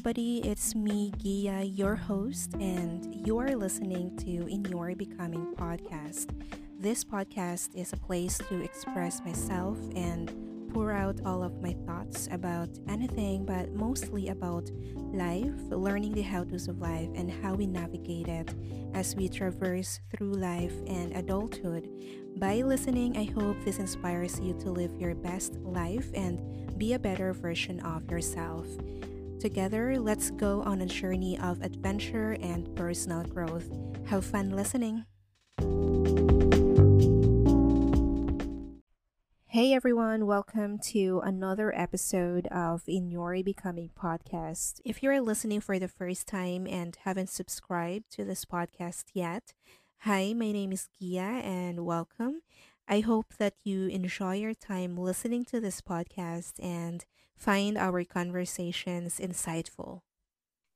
everybody, it's me, Gia, your host, and you are listening to In Your Becoming podcast. This podcast is a place to express myself and pour out all of my thoughts about anything, but mostly about life, learning the how to's of life, and how we navigate it as we traverse through life and adulthood. By listening, I hope this inspires you to live your best life and be a better version of yourself. Together, let's go on a journey of adventure and personal growth. Have fun listening. Hey everyone, welcome to another episode of In Your Becoming podcast. If you're listening for the first time and haven't subscribed to this podcast yet, hi, my name is Gia and welcome. I hope that you enjoy your time listening to this podcast and find our conversations insightful.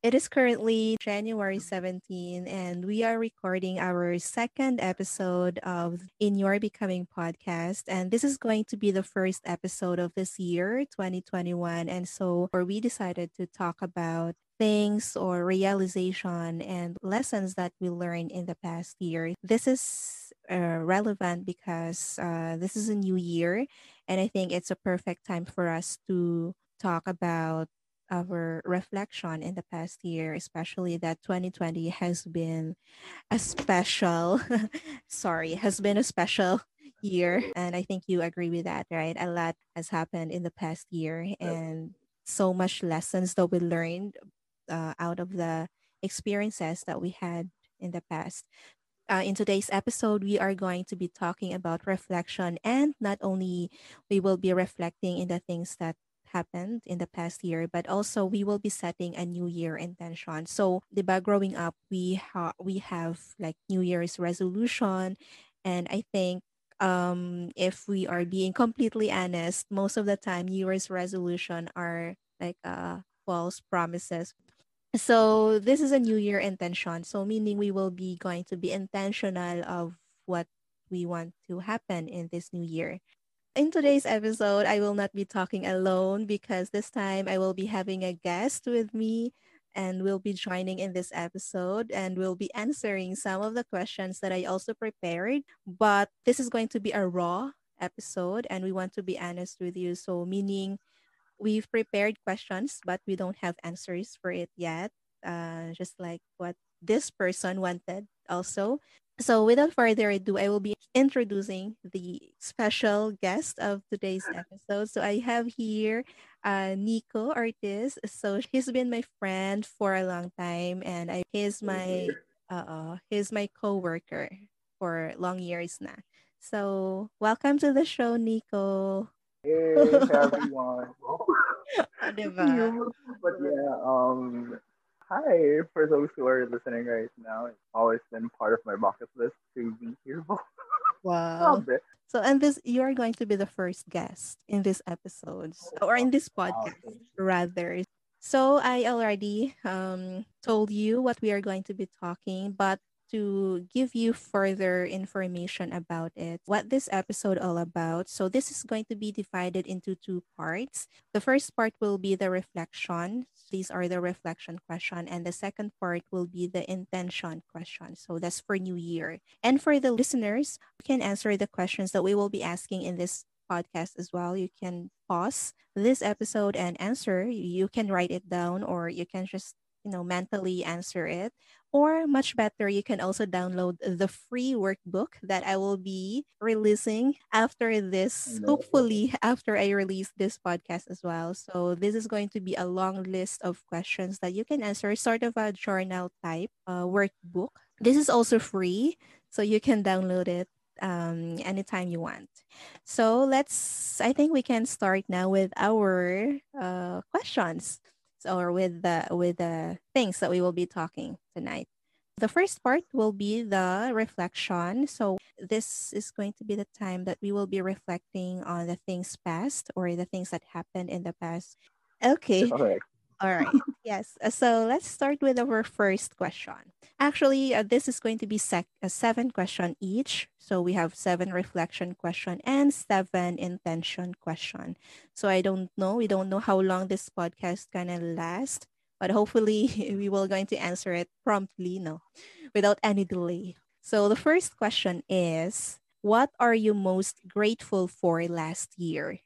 It is currently January 17 and we are recording our second episode of In Your Becoming podcast and this is going to be the first episode of this year 2021 and so we decided to talk about things or realization and lessons that we learned in the past year. This is uh, relevant because uh, this is a new year and I think it's a perfect time for us to talk about our reflection in the past year, especially that 2020 has been a special, sorry, has been a special year. And I think you agree with that, right? A lot has happened in the past year and so much lessons that we learned uh, out of the experiences that we had in the past. Uh, in today's episode, we are going to be talking about reflection, and not only we will be reflecting in the things that happened in the past year, but also we will be setting a new year intention. So, diba, growing up, we ha- we have like New Year's resolution, and I think um if we are being completely honest, most of the time New Year's resolution are like uh false promises. So this is a new year intention. So meaning we will be going to be intentional of what we want to happen in this new year. In today's episode, I will not be talking alone because this time I will be having a guest with me and will be joining in this episode and will be answering some of the questions that I also prepared. But this is going to be a raw episode and we want to be honest with you. So, meaning we've prepared questions, but we don't have answers for it yet. Uh, just like what this person wanted also. So, without further ado, I will be introducing the special guest of today's episode. So, I have here uh, Nico Ortiz. So, he's been my friend for a long time, and I, he's my uh, he's my coworker for long years now. So, welcome to the show, Nico. Hey, everyone. but yeah, um, Hi, for those who are listening right now, it's always been part of my bucket list to be here. wow. So, and this, you are going to be the first guest in this episode or in this podcast, rather. So, I already um, told you what we are going to be talking, but to give you further information about it, what this episode all about. So this is going to be divided into two parts. The first part will be the reflection. These are the reflection question and the second part will be the intention question. So that's for new year. And for the listeners, you can answer the questions that we will be asking in this podcast as well. You can pause this episode and answer. You can write it down or you can just you know mentally answer it. Or much better you can also download the free workbook that i will be releasing after this hopefully after i release this podcast as well. So this is going to be a long list of questions that you can answer sort of a journal type uh, workbook. This is also free so you can download it um, anytime you want. So let's, I think we can start now with our uh, questions or with the with the things that we will be talking tonight. The first part will be the reflection. So this is going to be the time that we will be reflecting on the things past or the things that happened in the past. Okay. All right. yes. Uh, so let's start with our first question. Actually, uh, this is going to be sec- a seven question each. So we have seven reflection question and seven intention question. So I don't know. We don't know how long this podcast gonna last. but hopefully we will going to answer it promptly, no, without any delay. So the first question is, what are you most grateful for last year?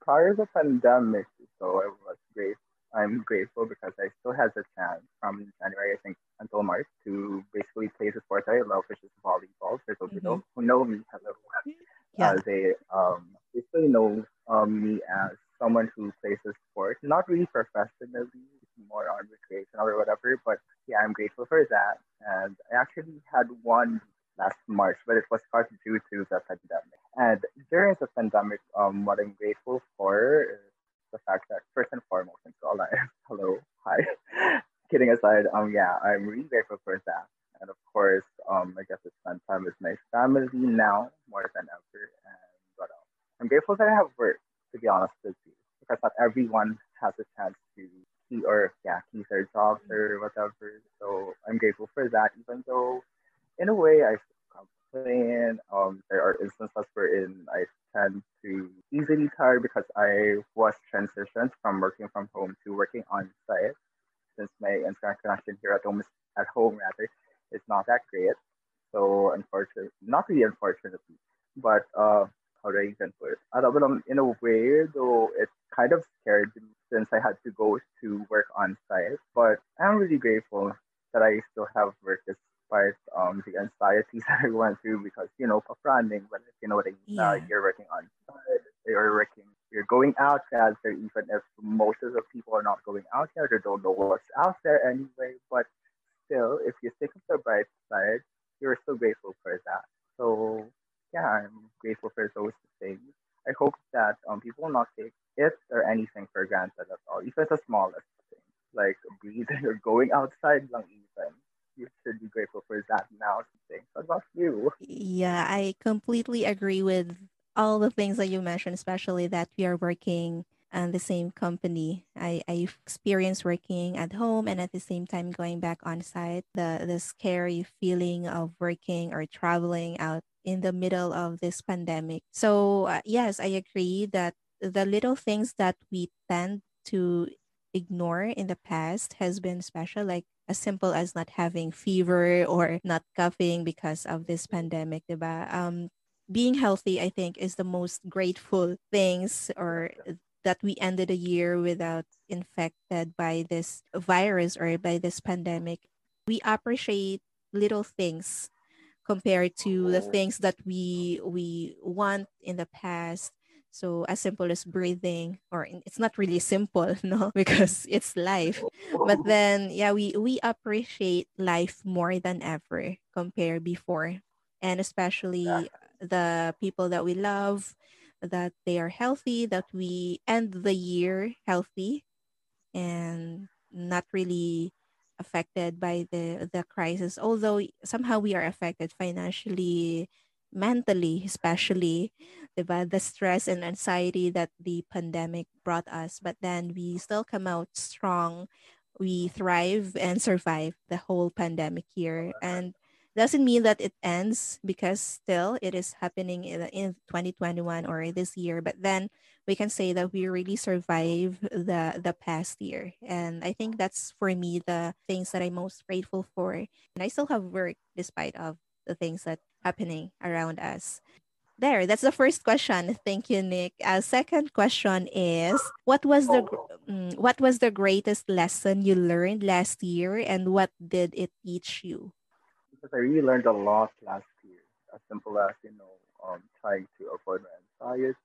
Prior to the pandemic, so I was great. I'm grateful because I still had the chance from January, I think, until March to basically play the sport I love, which is volleyball. For those mm-hmm. who know me, hello. Yeah. Uh, they um, basically know um, me as someone who plays the sport, not really professionally, more on recreational or whatever. But yeah, I'm grateful for that. And I actually had one last March, but it was cut due to the pandemic. And during the pandemic, um, what I'm grateful for is the fact that first and foremost, in life, hello, hi. Kidding aside, um, yeah, I'm really grateful for that. And of course, um, I guess to spend time with my family now more than ever. And but um, I'm grateful that I have work, to be honest with you, because not everyone has a chance to key or yeah, keep their jobs or whatever. So I'm grateful for that, even though in a way I complain. Um, there are instances wherein I tend to easily tired because I was transitioned from working from home to working on site since my internet connection here at home is, at home rather is not that great. So unfortunately, not really unfortunately, but uh, how do I even put it? Uh, but um, in a way, though, it kind of scared me since I had to go to work on site. But I'm really grateful that I still have work um, the anxieties that I went through because, you know, for branding, but if you know what I mean, uh, yeah. uh, you're working on you're working, you're going out there, even if most of the people are not going out there, they don't know what's out there anyway. But still, if you think of the bright side, you're so grateful for that. So yeah, I'm grateful for those things. I hope that um, people will not take it or anything for granted at all, even the smallest things like breathing or going outside lang should be grateful for that now. What about you? Yeah, I completely agree with all the things that you mentioned, especially that we are working and the same company. I, I experienced working at home and at the same time going back on site. The the scary feeling of working or traveling out in the middle of this pandemic. So uh, yes, I agree that the little things that we tend to ignore in the past has been special, like as simple as not having fever or not coughing because of this pandemic, diba? Um, being healthy, I think, is the most grateful things or that we ended a year without infected by this virus or by this pandemic. We appreciate little things compared to the things that we we want in the past so as simple as breathing or it's not really simple no because it's life. But then yeah we we appreciate life more than ever compared before. And especially the people that we love that they are healthy, that we end the year healthy and not really affected by the the crisis. Although somehow we are affected financially mentally especially diba? the stress and anxiety that the pandemic brought us but then we still come out strong. We thrive and survive the whole pandemic year. And doesn't mean that it ends because still it is happening in, in 2021 or this year but then we can say that we really survived the the past year. And i think that's for me the things that i'm most grateful for. And i still have work despite of the things that happening around us there that's the first question thank you nick uh, second question is what was the um, what was the greatest lesson you learned last year and what did it teach you because I really learned a lot last year. As simple as, you know, um, trying to avoid my anxiety,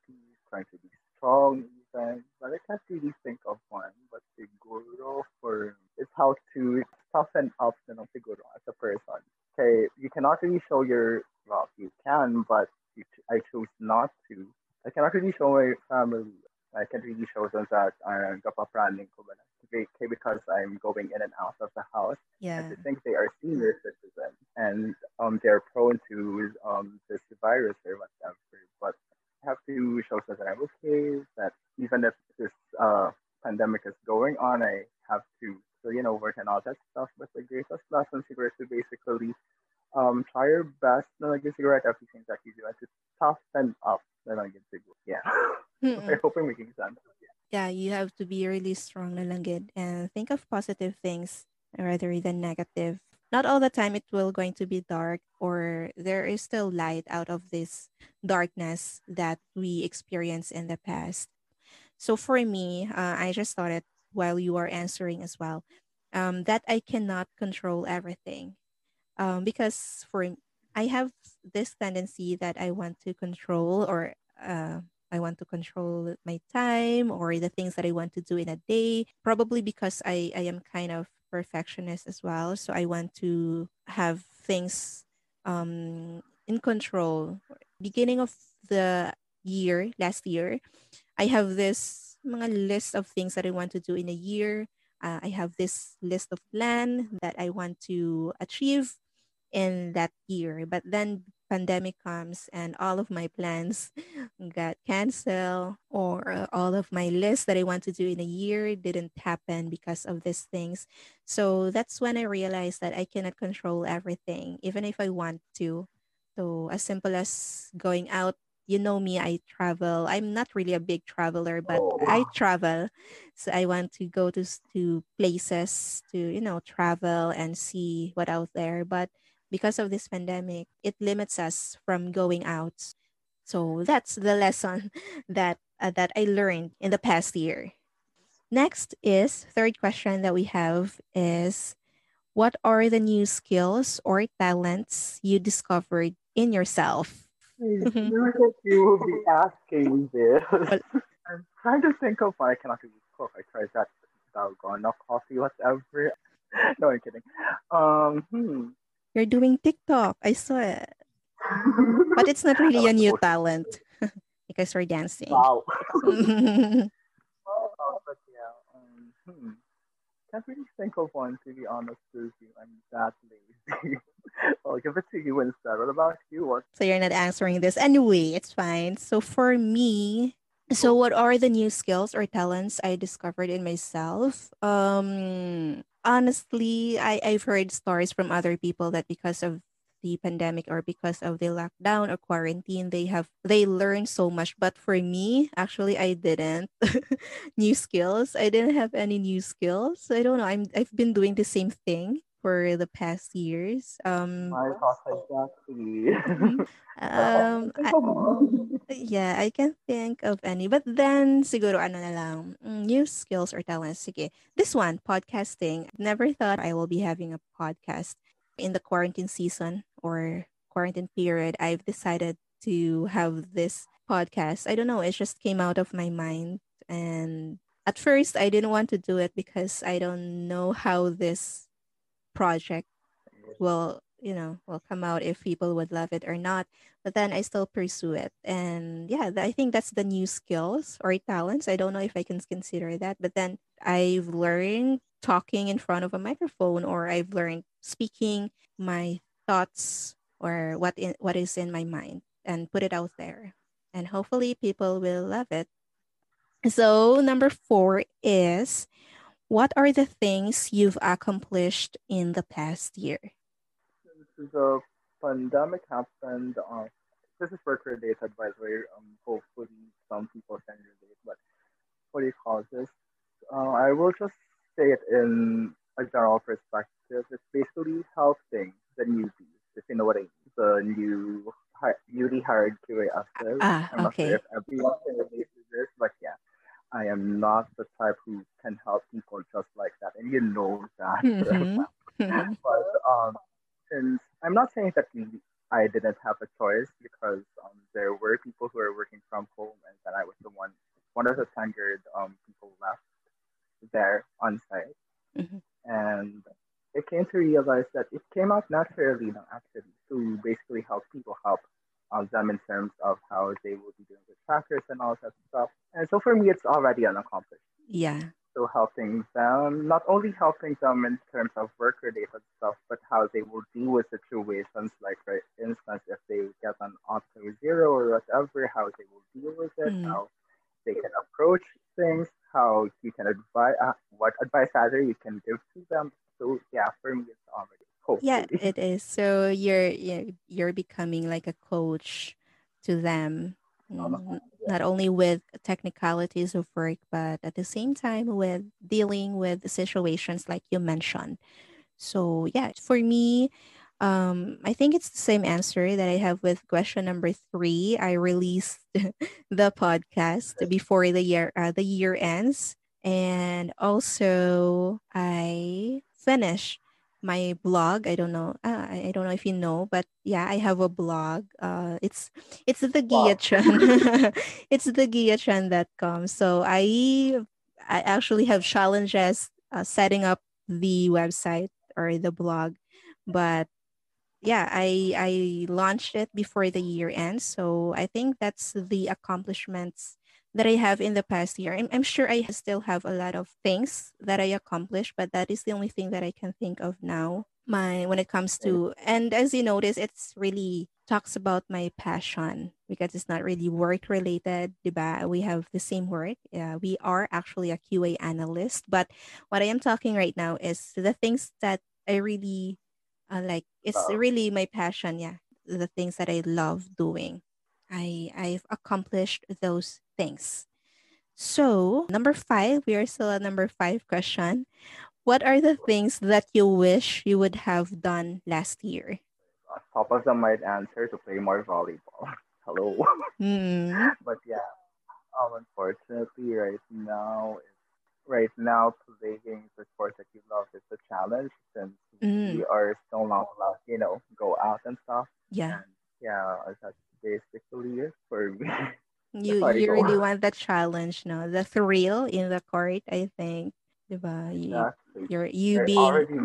trying to be strong even. But I can't really think of one. But siguro for it's how to toughen up you know, siguro as a person. Okay, you cannot really show your well, you can, but I chose not to. I cannot really show my family. I can't really show them that I'm kapapraning ko ba okay because I'm going in and out of the house. Yeah. And to think they are senior citizens and um they're prone to um this virus or whatever. But I have to show them that I'm okay, that even if this uh pandemic is going on, I have to so you know work and all that stuff. But the greatest lesson is to basically um try your best na naging siguro at everything that you do and up na naging siguro. Yeah. Mm-hmm. I hope I'm making sense. Yeah, you have to be really strong na lang gid and think of positive things rather than negative. Not all the time it will going to be dark or there is still light out of this darkness that we experienced in the past. So for me, uh, I just thought it while you are answering as well, um, that I cannot control everything. Um, because for I have this tendency that I want to control or uh, I want to control my time or the things that I want to do in a day. Probably because I, I am kind of perfectionist as well. So I want to have things um, in control. Beginning of the year, last year, I have this mga list of things that I want to do in a year. Uh, I have this list of plan that I want to achieve in that year. But then pandemic comes and all of my plans got canceled or uh, all of my lists that I want to do in a year didn't happen because of these things. So that's when I realized that I cannot control everything, even if I want to. So as simple as going out you know me, I travel. I'm not really a big traveler, but I Oh, travel. So I want to go to to places to, you know, travel and see what out there. But because of this pandemic, it limits us from going out. So that's the lesson that uh, that I learned in the past year. Next is third question that we have is what are the new skills or talents you discovered in yourself? I knew that you will be asking this. I'm trying to think of why I cannot cook. I tried that dalgona coffee, whatever. No, I'm kidding. Um, hmm. You're doing TikTok. I saw it. But it's not really a new talent because we're dancing. Wow. mm-hmm. Oh, but yeah, um, hmm. Can't really think of one to be honest with you. I'm that lazy. I'll give it to you instead. What about you? What? So you're not answering this. Anyway, it's fine. So for me, so what are the new skills or talents I discovered in myself? Um honestly, I, I've heard stories from other people that because of the pandemic or because of the lockdown or quarantine, they have they learned so much. But for me, actually I didn't. new skills. I didn't have any new skills. I don't know. I'm I've been doing the same thing for the past years. Um exactly. mhm. I um think. Yeah, I can think of any. But then, siguro ano na lang, mm, new skills or talents. Sige. This one, podcasting. Never thought I will be having a podcast. In the quarantine season or quarantine period, I've decided to have this podcast. I don't know, it just came out of my mind. And at first, I didn't want to do it because I don't know how this project will you know will come out if people would love it or not but then i still pursue it. And yeah i think that's the new skills or talents. I don't know if i can consider that but then i've learned talking in front of a microphone or i've learned speaking my thoughts or what in what is in my mind and put it out there. And hopefully people will love it. So number four is what are the things you've accomplished in the past year Since the pandemic happened, uh, this is work related, the way. Um, hopefully some people can relate. But what do you call this? Uh, I will just say it in a general perspective. It's basically helping the newbies, if you know what I mean. The new, newly hired QASs. ah I'm not sure okay if everyone can relate to this, but yeah, I am not the type who can help people just like that, and you know that. Mhm. Mhm. but um, since I'm not saying that I didn't have a choice because um, there were people who were working from home, and then I was the one, one of the tenured um, people left there on site. Mhm. And I came to realize that it came out naturally, no, actually, to basically help people help um, them in terms of how they will be doing trackers and all that stuff. And so for me, it's already an accomplishment. Yeah. So helping them, not only helping them in terms of work-related stuff, but how they will deal with situations like, for instance, if they get an auto zero or whatever, how they will deal with it, Mm. how they can approach things, how you can advise, uh, what advice rather you can give to them. So yeah, for me, it's already Yeah, it is. So you're you're, becoming like a coach to them, not only with technicalities of work, but at the same time with dealing with situations like you mentioned. So yeah, for me, um, I think it's the same answer that I have with question number three. I released the podcast before the year uh, the year ends, and also I finished my blog. I don't know. Uh, I don't know if you know, but yeah, I have a blog. Uh, it's it's the Wow. It's the Giachan.com. So I I actually have challenges uh, setting up the website or the blog, but yeah, I I launched it before the year ends. So I think that's the accomplishments that I have in the past year. I'm, I'm sure I still have a lot of things that I accomplished, but that is the only thing that I can think of now. My when it comes to and as you notice, it's really talks about my passion because it's not really work related, diba? We have the same work. Yeah, we are actually a QA analyst, but what I am talking right now is the things that I really uh, like it's really my passion yeah the things that i love doing i i've accomplished those things so number five we are still at number five question what are the things that you wish you would have done last year Top of the might answer to play more volleyball. Hello. mm, but yeah, um, unfortunately, right now, right now, playing the sport that you love is a challenge since mm, we are still not allowed, you know, go out and stuff. yeah And yeah, that's basically it for me. you you really want the challenge no the thrill in the court i think diba? You, Exactly. you're you I being already.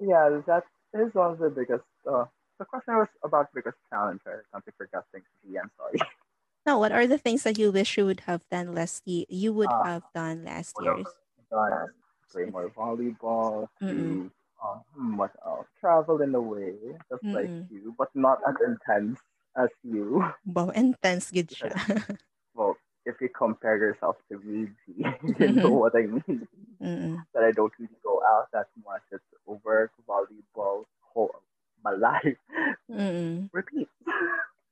Yeah, that is one of the biggest. Uh, the question was about biggest challenge. I completely forgot things. I'm sorry. no what are the things that you wish you would have done last year you would Uh, have done last would have year's done play more volleyball, Mm-mm. to um, hmm, what else? Travel in a way, just like Mm. you, but not as intense as you. Wow, intense good siya. Well, if you compare yourself to me, you know what I mean. That I don't really go out that much. It's work, volleyball, whole my life. Repeat.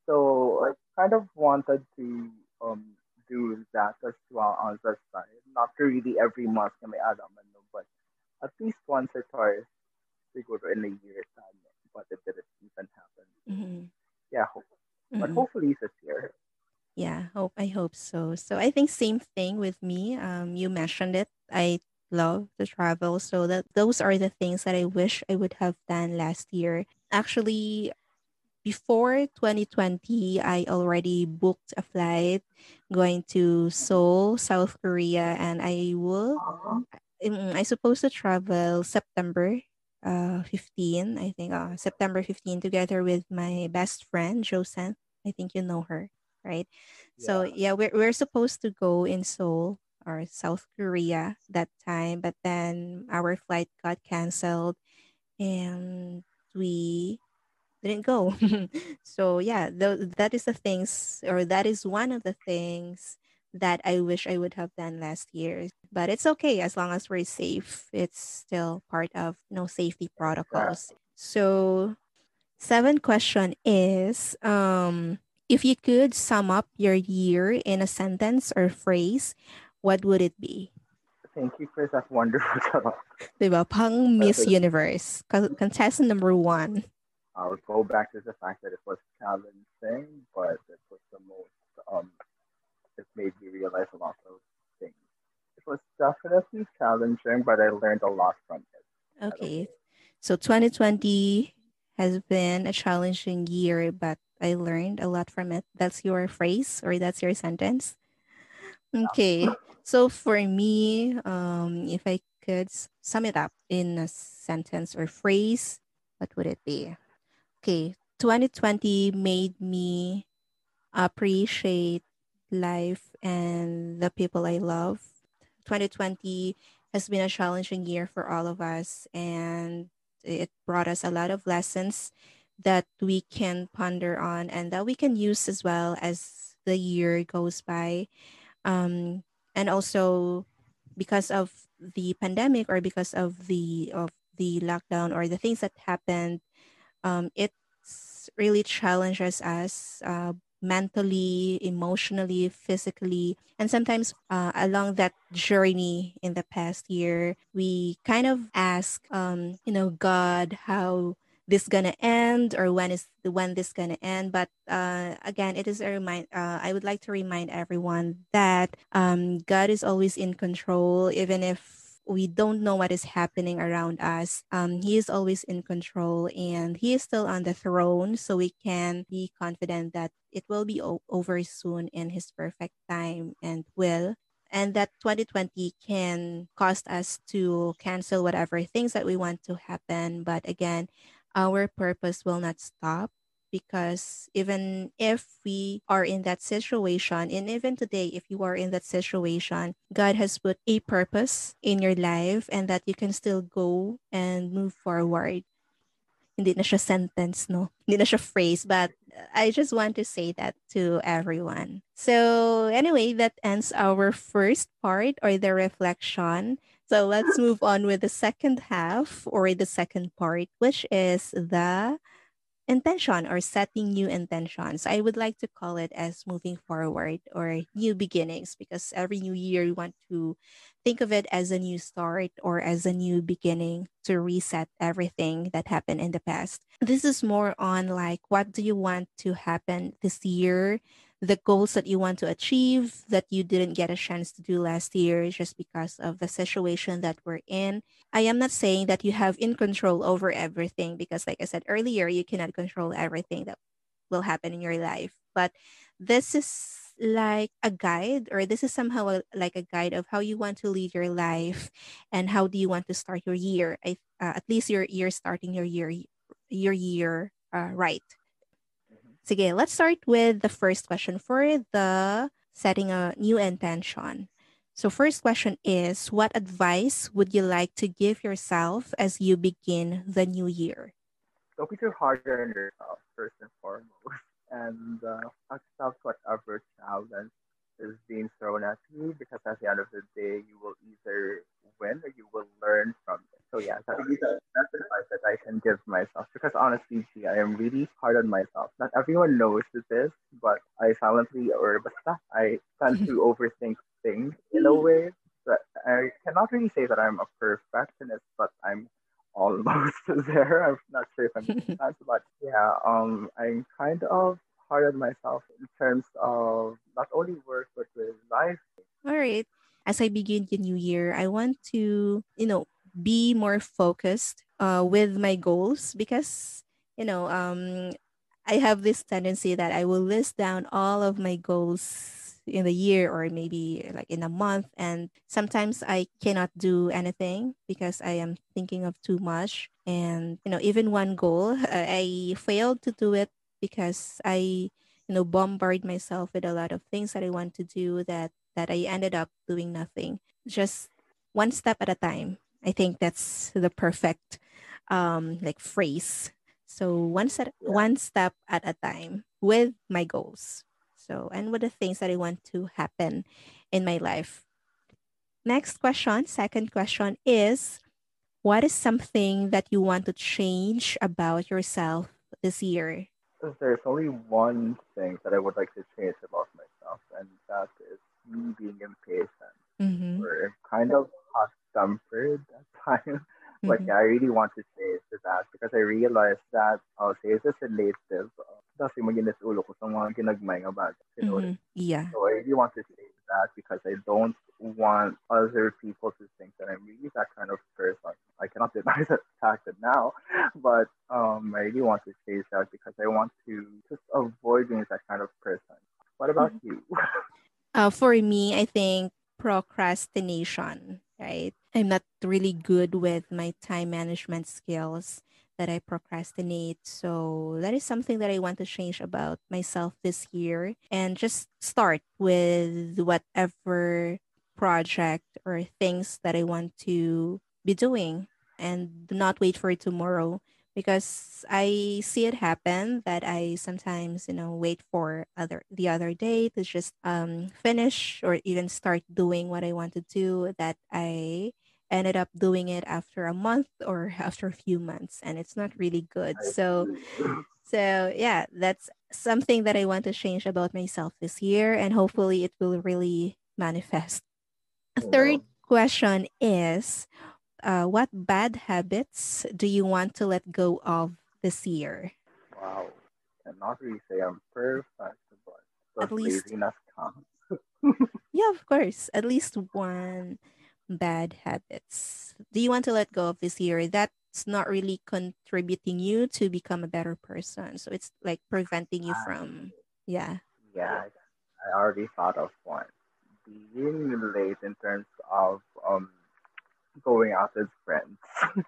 So I kind of wanted to um do that as well on the side. Not really every month kami alam, ano, but at least once or twice siguro in a year time. But it didn't even happen. Mm. Yeah, hope, but Mm. hopefully this year. Yeah, hope I hope so. So I think same thing with me. Um, you mentioned it. I love to travel, so that those are the things that I wish I would have done last year. Actually, before 2020, I already booked a flight going to Seoul, South Korea, and I will mm, I supposed to travel September uh 15, I think uh September 15 together with my best friend Josen. I think you know her, right? So Yeah. yeah, we're we're supposed to go in Seoul or South Korea that time, but then our flight got canceled and we didn't go. so yeah, th- that is the things, or that is one of the things that I wish I would have done last year. But it's okay as long as we're safe. It's still part of no safety protocols. So seventh question is, um, if you could sum up your year in a sentence or phrase, what would it be? Thank you for that wonderful job. Diba? Pang Miss Universe. Con- Contestant number one. I'll go back to the fact that it was challenging, but it was the most um it made me realize a lot of things. It was definitely challenging, but I learned a lot from it. Okay. So 2020 has been a challenging year, but I learned a lot from it. That's your phrase or that's your sentence. Okay. So for me, um, if I could sum it up in a sentence or phrase, what would it be? Okay. 2020 made me appreciate life and the people I love. 2020 has been a challenging year for all of us, and it brought us a lot of lessons that we can ponder on and that we can use as well as the year goes by. Um, and also because of the pandemic or because of the of the lockdown or the things that happened, um, it's really challenges us uh, mentally, emotionally, physically. And sometimes uh, along that journey in the past year, we kind of ask, um, you know, God, how this gonna end or when is when this gonna end but uh, again it is a remind uh, i would like to remind everyone that um, god is always in control even if we don't know what is happening around us. Um, he is always in control and he is still on the throne. So we can be confident that it will be o- over soon in his perfect time and will. And that 2020 can cost us to cancel whatever things that we want to happen. But again, our purpose will not stop because even if we are in that situation and even today if you are in that situation god has put a purpose in your life and that you can still go and move forward. Hindi na siya sentence no? Hindi na siya phrase but i just want to say that to everyone. So anyway that ends our first part or the reflection. So let's move on with the second half or the second part which is the intention or setting new intentions. I would like to call it as moving forward or new beginnings because every new year you want to think of it as a new start or as a new beginning to reset everything that happened in the past. This is more on like what do you want to happen this year? The goals that you want to achieve that you didn't get a chance to do last year just because of the situation that we're in I am not saying that you have in control over everything because, like I said earlier, you cannot control everything that will happen in your life. But this is like a guide, or this is somehow a, like a guide of how you want to lead your life and how do you want to start your year. I, uh, at least your year starting your year, your year uh, right. Sige, let's start with the first question for the setting a new intention. So, first question is What advice would you like to give yourself as you begin the new year? Don't be too hard on yourself, first and foremost, and uh, accept whatever challenge is being thrown at you because at the end of the day, you will either win or you will learn from it. So, yeah, that's, that's advice that I can give myself because honestly, gee, I am really hard on myself. Not everyone knows this, but I silently or I tend to overthink things in a way that I cannot really say that I'm a perfectionist, but I'm almost there. I'm not sure if I'm that, but yeah, um, I'm kind of hard on myself in terms of not only work but with life. All right. As I begin the new year, I want to, you know, be more focused uh, with my goals because, you know, um, I have this tendency that I will list down all of my goals in the year or maybe like in a month. And sometimes i cannot do anything because i am thinking of too much. And you know even one goal i failed to do it because i you know bombard myself with a lot of things that i want to do that that i ended up doing nothing. Just one step at a time i think that's the perfect um like phrase so one set one step at a time with my goals so, and with the things that I want to happen in my life? Next question, second question is what is something that you want to change about yourself this year? There's only one thing that I would like to change about myself, and that is me being impatient mm-hmm. or kind of hot tempered at times. Like mm-hmm. I really want to change to that because I realized that I'll say it's just relative kasi maginis ulo ko sa mga ginagmay nga bagay. Mm-hmm. Yeah. So I really want to say that because I don't want other people to think that I'm really that kind of person. I cannot deny that fact now, but um, I really want to say that because I want to just avoid being that kind of person. What about mm-hmm. you? uh, for me, I think procrastination, right? I'm not really good with my time management skills that I procrastinate. So that is something that I want to change about myself this year and just start with whatever project or things that I want to be doing and not wait for tomorrow because I see it happen that I sometimes, you know, wait for other the other day to just um finish or even start doing what I want to do that I ended up doing it after a month or after a few months and it's not really good. So so yeah that's something that i want to change about myself this year and hopefully it will really manifest. A third question is uh, what bad habits do you want to let go of this year? Wow. I cannot really say I'm perfect, but At least- laziness count? yeah of course. At least one bad habits do you want to let go of this year that's not really contributing you to become a better person so it's like preventing you Ah. from yeah Yeah, I already thought of one. Being late in terms of um going out with friends.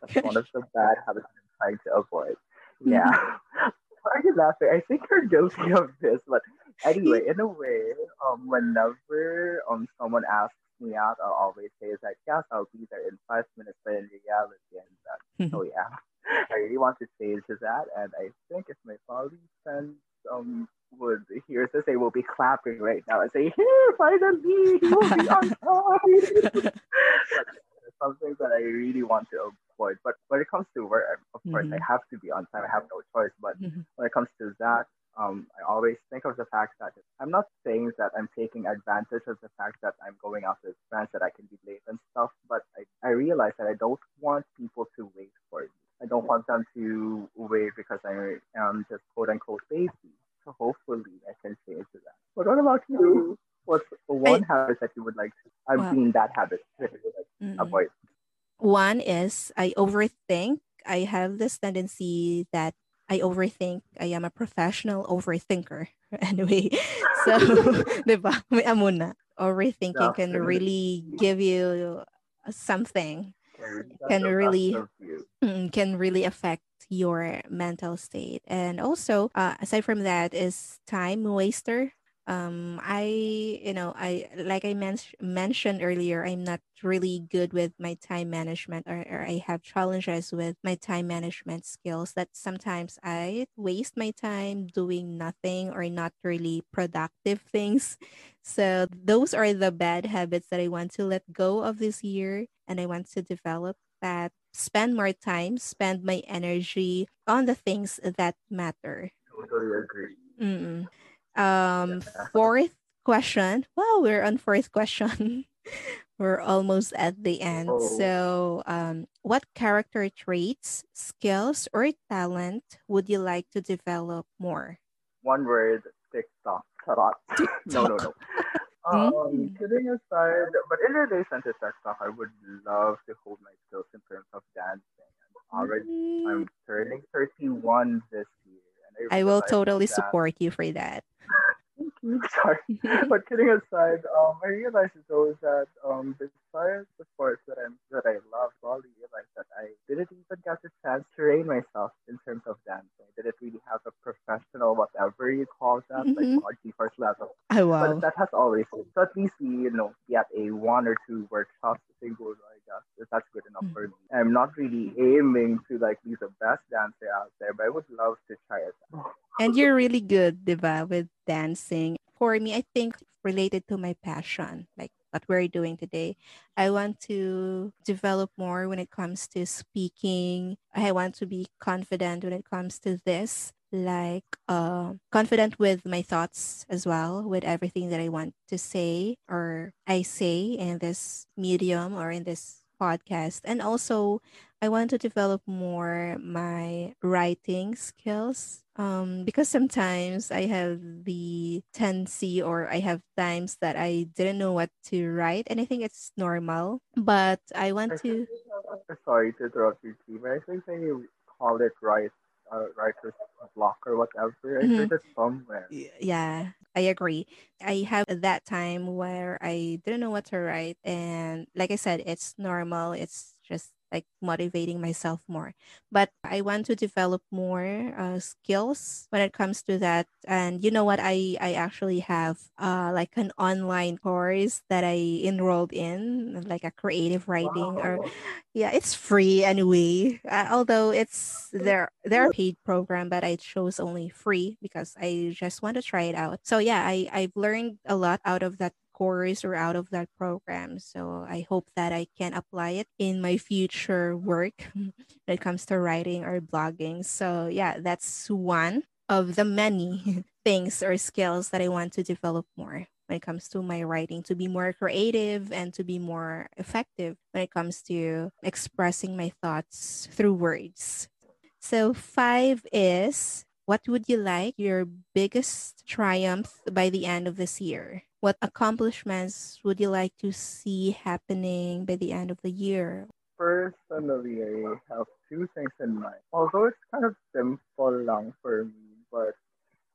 That's one of the bad habits I'm trying to avoid. Yeah. Why are you laughing? I think you're guilty of this, but anyway, in a way, um, whenever um someone asks me out, I'll always say is like, yes, I'll be there in five minutes, but in reality, and that. So yeah, I really want to change that, and I think if my poly friends um would hear this, they will be clapping right now and say, "Here, finally, you will be on time." Something that I really want to avoid. But when it comes to work, of course, I Mhm. have to be on time. I have no choice. But Mhm. when it comes to that, um, always think of the fact that I'm not saying that I'm taking advantage of the fact that I'm going out with friends that I can be late and stuff, but I, I realize that I don't want people to wait for me. I don't want them to wait because I am just quote unquote lazy. So hopefully I can change that. But what about you? Mm-hmm. What's one habit that you would like to, I've Well- seen that habit that you would like to Mm-mm. avoid? one is i overthink i have this tendency that i overthink i am a professional overthinker. Anyway so diba? May amo na. Overthinking can Definitely. really give you something. Can really- best of you. can really affect your mental state. And also uh, aside from that is time waster um i you know i like i men- mentioned earlier i'm not really good with my time management or, or i have challenges with my time management skills that sometimes i waste my time doing nothing or not really productive things so those are the bad habits that i want to let go of this year and i want to develop that spend more time, spend my energy on the things that matter. Totally agree. Mm-mm. Um, fourth question. Wow, we're on fourth question. we're almost at the end. Oh. So, um, what character traits, skills, or talent would you like to develop more? One word, TikTok. Tarot. No, no, no. Um, Mm. kidding aside, but in relation to TikTok, I would love to hold my skills in terms of dancing. And already, I'm turning 31 this year. I, I will totally that- support you for that. Sorry. but kidding aside, um, I realized though that um, besides the sports that I'm that I love, volley, realized that I didn't even get the chance to train myself in terms of dancing. I didn't really have a professional, whatever you call that, Mhm. like first level. Oh, But that has always been. So at least we, you know, get a one or two workshops to say good, I guess. If That's good enough for me. I'm not really aiming to like be the best dancer out there, but I would love to try it. And you're really good, Diva, with dancing. For me, I think related to my passion, like what we're doing today, I want to develop more when it comes to speaking. I want to be confident when it comes to this, like uh, confident with my thoughts as well, with everything that I want to say or I say in this medium or in this podcast. And also, I want to develop more my writing skills um, because sometimes I have the tendency or I have times that I didn't know what to write, and I think it's normal. But I want I to. Sorry to interrupt you, T, but I think you call it right, uh, writer's block or whatever. I Mhm. heard it somewhere. Yeah, I agree. I have that time where I didn't know what to write. And like I said, it's normal. It's just like motivating myself more. But I want to develop more uh, skills when it comes to that. And you know what? I, I actually have uh, like an online course that I enrolled in, like a creative writing or yeah, it's free anyway. Uh, although it's their their paid program, but I chose only free because I just want to try it out. So yeah, I I've learned a lot out of that course or out of that program. So I hope that I can apply it in my future work when it comes to writing or blogging. So yeah, that's one of the many things or skills that I want to develop more when it comes to my writing to be more creative and to be more effective when it comes to expressing my thoughts through words. So, five is what would you like your biggest triumph by the end of this year? What accomplishments would you like to see happening by the end of the year? Personally, I have two things in mind. Although it's kind of simple long for me, but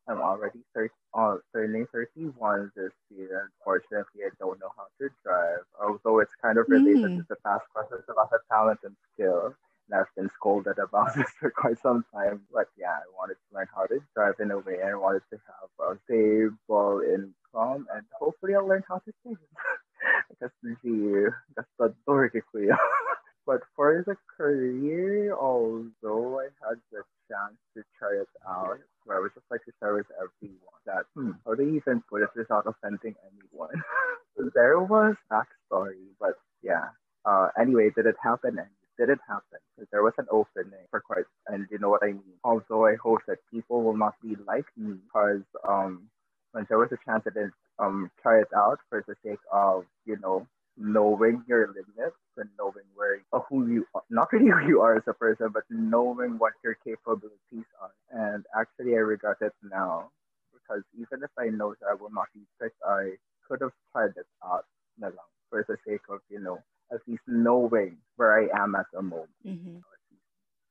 I'm already 30, uh, turning 31 this year. Unfortunately, I don't know how to drive. Although it's kind of related mm. to the past questions about the talent and skill. And I've been scolded about this for quite some time. But yeah, I wanted to learn how to drive in a way. I wanted to have a stable income, and hopefully, I'll learn how to save. because the gastador que fui. But for the career, although I had the chance to try it out, where I was just like to share with everyone that hmm, how do you even put it without offending anyone? there was backstory, but yeah. Uh, anyway, did it happen? And did it happen? Because there was an opening for quite, and you know what I mean. Although I hope that people will not be like me, because um, when there was a chance, I didn't um try it out for the sake of you know knowing your limits and knowing where uh, who you are, not really who you are as a person, but knowing what your capabilities are. And actually, I regret it now because even if I know that I will not be fit, I could have tried it out for the sake of you know at least knowing where I am at the moment. Mm-hmm.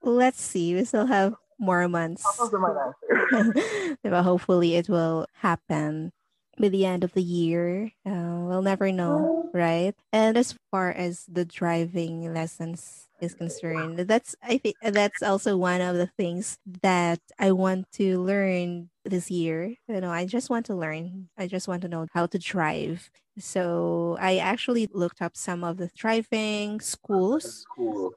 Let's see. We still have more months. Hopefully, it will happen by the end of the year. Uh, we'll never know, right? And as far as the driving lessons is concerned, that's I think that's also one of the things that I want to learn this year. You know, I just want to learn. I just want to know how to drive. So I actually looked up some of the thriving schools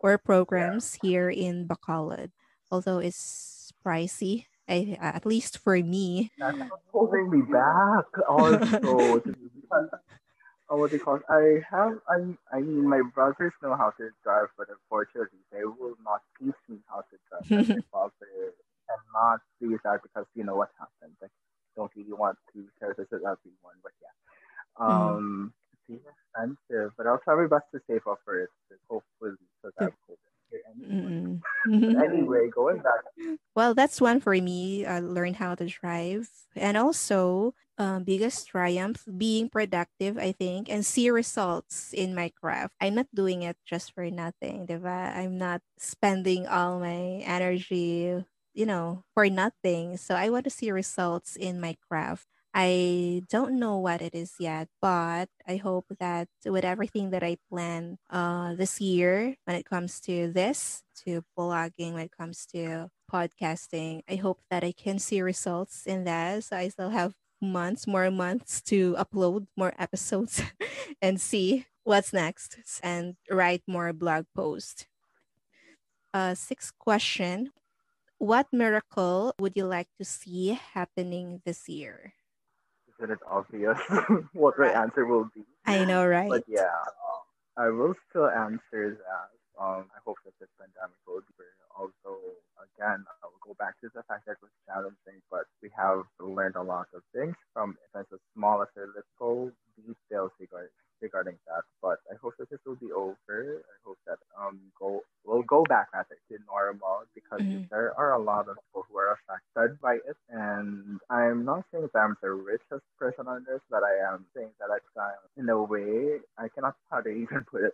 or programs here in Bacolod. Although it's pricey, I, at least for me. That's holding me back also. oh, what they call it? I have, I, I mean, my brothers know how to drive, but unfortunately, they will not teach me how to drive. my father cannot do that because you know what happened. Like, don't really want to share this with everyone, but yeah. Mm-hmm. Um, mm. it's expensive, but I'll try my best to save up for it, hopefully, because I'm anyway, going back. Well, that's one for me. I learned how to drive. And also, um, biggest triumph, being productive, I think, and see results in my craft. I'm not doing it just for nothing, diba? I'm not spending all my energy, you know, for nothing. So I want to see results in my craft. I don't know what it is yet, but I hope that with everything that I plan uh, this year, when it comes to this, to blogging, when it comes to podcasting, I hope that I can see results in that. So I still have months, more months to upload more episodes and see what's next and write more blog posts. Uh, sixth question What miracle would you like to see happening this year? Isn't it obvious what my answer will be? I know, right? But yeah, um, I will still answer that. Um, I hope that this pandemic will be also again I'll go back to the fact that it was challenging, but we have learned a lot of things from as small as a little details regarding regarding that. But I hope that this will be over. I hope that um go we'll go back at it to normal because mm-hmm. there are a lot of people who are affected by it. And I'm not saying that I'm the richest person on this, but I am saying that I'm in a way I cannot how to even put it.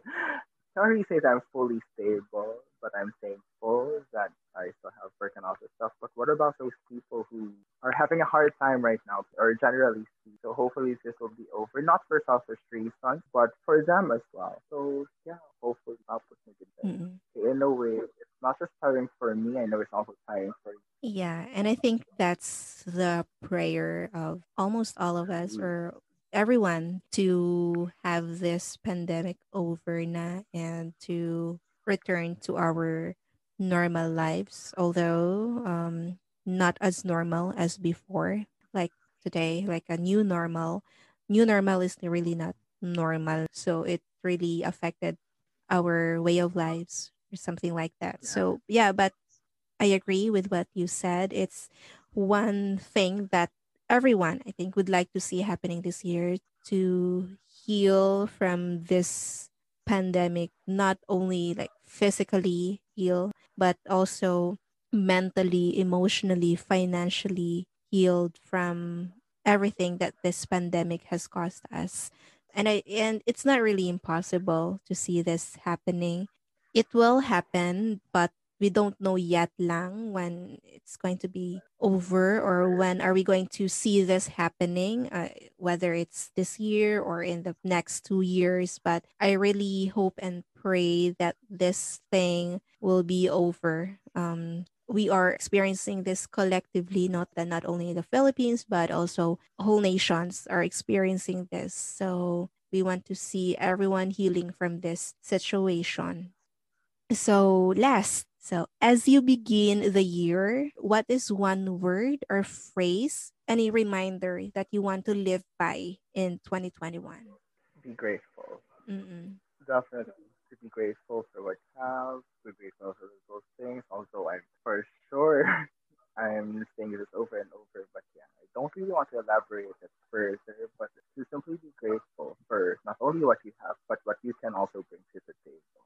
Can't really say that I'm fully stable, but I'm thankful that I still have work and all this stuff. But what about those people who are having a hard time right now, or generally? So hopefully this will be over, not for selfish reasons, but for them as well. So yeah, hopefully that was mm-hmm. In a way, it's not just tiring for me. I know it's also tiring for you. Yeah, and I think that's the prayer of almost all of us, or everyone to have this pandemic over na and to return to our normal lives, although um, not as normal as before, like today, like a new normal. new normal is really not normal. So it really affected our way of lives or something like that. Yeah. So yeah, but I agree with what you said. It's one thing that everyone I think would like to see happening this year to heal from this pandemic, not only like physically heal, but also mentally, emotionally, financially healed from everything that this pandemic has caused us. And I and it's not really impossible to see this happening. It will happen, but we don't know yet lang when it's going to be over or when are we going to see this happening uh, whether it's this year or in the next two years but i really hope and pray that this thing will be over um, we are experiencing this collectively not that not only the philippines but also whole nations are experiencing this so we want to see everyone healing from this situation so last so, as you begin the year, what is one word or phrase, any reminder that you want to live by in 2021? Be grateful. Mm-mm. Definitely be grateful for what you have, be grateful for those things. Also, I'm for sure I'm saying this over and over, but yeah, I don't really want to elaborate it further, but to simply be grateful for not only what you have, but what you can also bring to the table.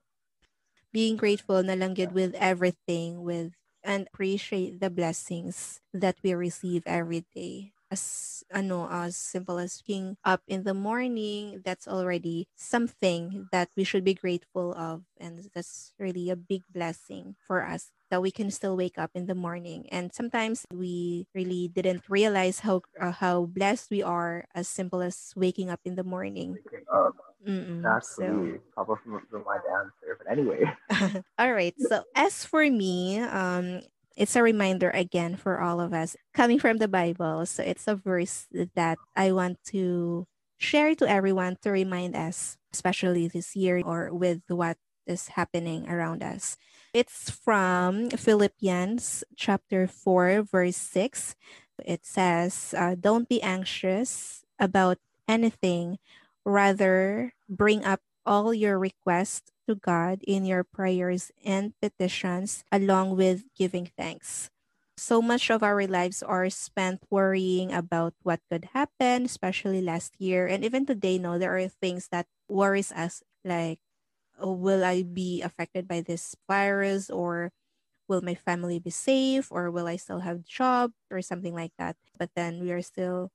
Being grateful na lang good with everything with and appreciate the blessings that we receive every day as ano as simple as waking up in the morning that's already something that we should be grateful of and that's really a big blessing for us that we can still wake up in the morning and sometimes we really didn't realize how uh, how blessed we are as simple as waking up in the morning Mm-mm. So. top of mind answer, but anyway. all right. So as for me, um, it's a reminder again for all of us coming from the Bible. So it's a verse that I want to share to everyone to remind us, especially this year or with what is happening around us. It's from Philippians chapter 4, verse 6. It says, uh, Don't be anxious about anything, Rather, bring up all your requests to God in your prayers and petitions, along with giving thanks. So much of our lives are spent worrying about what could happen, especially last year. And even today, no, there are things that worries us like, oh, will I be affected by this virus or will my family be safe or will I still have job or something like that. But then we are still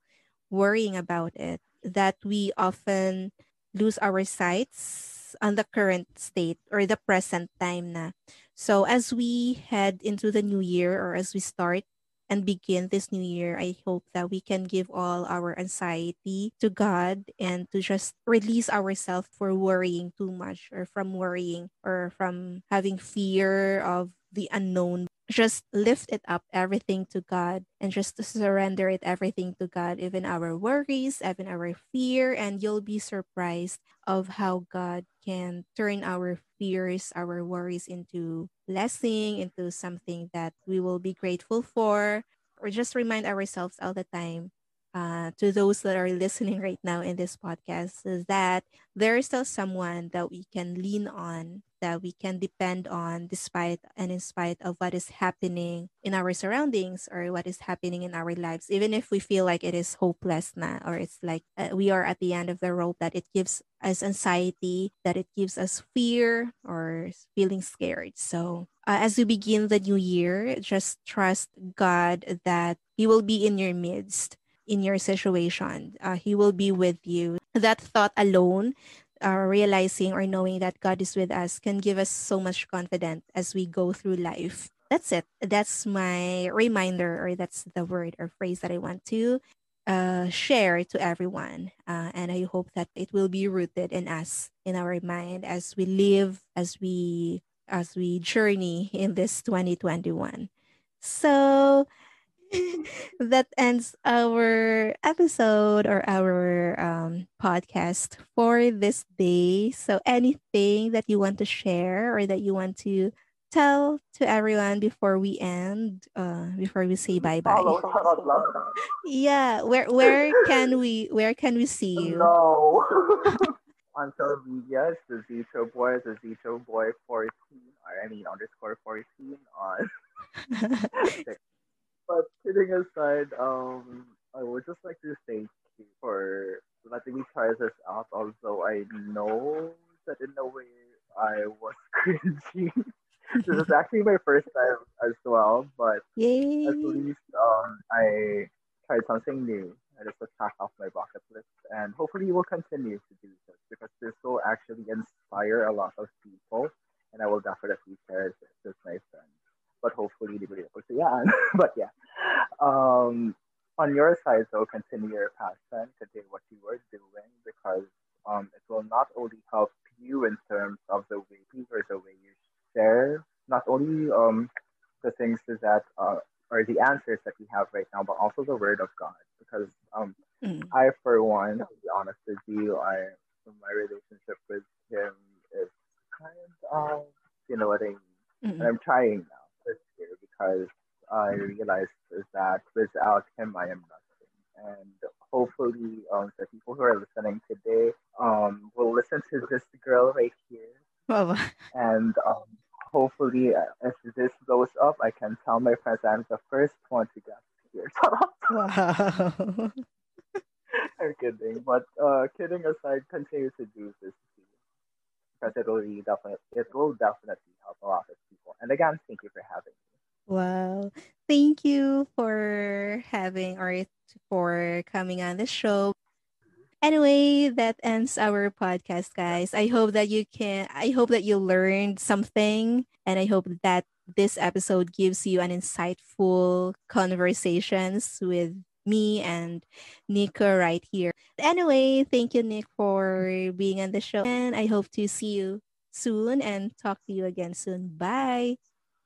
worrying about it that we often lose our sights on the current state or the present time na. So as we head into the new year or as we start and begin this new year, I hope that we can give all our anxiety to God and to just release ourselves for worrying too much or from worrying or from having fear of the unknown just lift it up everything to God and just surrender it everything to God, even our worries, even our fear, and you'll be surprised of how God can turn our fears, our worries into blessing, into something that we will be grateful for, or just remind ourselves all the time uh, to those that are listening right now in this podcast is that there is still someone that we can lean on, that we can depend on, despite and in spite of what is happening in our surroundings or what is happening in our lives. Even if we feel like it is hopeless now, or it's like uh, we are at the end of the rope, that it gives us anxiety, that it gives us fear or feeling scared. So uh, as you begin the new year, just trust God that He will be in your midst in your situation. Uh, he will be with you. That thought alone, uh, realizing or knowing that God is with us, can give us so much confidence as we go through life. That's it. That's my reminder, or that's the word or phrase that I want to uh, share to everyone. Uh, and I hope that it will be rooted in us, in our mind, as we live, as we as we journey in this 2021. So that ends our episode or our um, podcast for this day. So, anything that you want to share or that you want to tell to everyone before we end, uh, before we say bye bye. Follow Charot lang. Yeah, where where can we where can we see you? No. On social media, it's the Zito Boy, the Zito Boy 14, or I mean underscore 14 on But kidding aside, um, I would just like to thank you for letting me try this out. Although I know that in a way I was cringy. this is actually my first time as well, but Yay! at least um, I tried something new. I just check off my bucket list, and hopefully you will continue to do this because this will actually inspire a lot of people, and I will definitely share this with my friends. But hopefully, they will be able to yeah. but yeah, um, on your side though, continue your passion, continue what you were doing because um, it will not only help you in terms of the way or the way you share not only um, the things that uh, are the answers that we have right now, but also the word of God. Because um, Mm. I, for one, to be honest with you, I my relationship with him is kind of, you know what I mean. And Mm. I'm trying now this year because I realized that without him, I am nothing. And hopefully, um, the people who are listening today um, will listen to this girl right here and um, hopefully uh, if this goes up i can tell my friends i'm the first one to get here Wow. i'm kidding but uh, kidding aside continue to do this because it will really definitely it will definitely help a lot of people and again thank you for having me Wow. Thank you for having or for coming on the show. Anyway, that ends our podcast, guys. I hope that you can I hope that you learned something and I hope that this episode gives you an insightful conversations with me and Nico right here. Anyway, thank you Nick for being on the show and I hope to see you soon and talk to you again soon. Bye.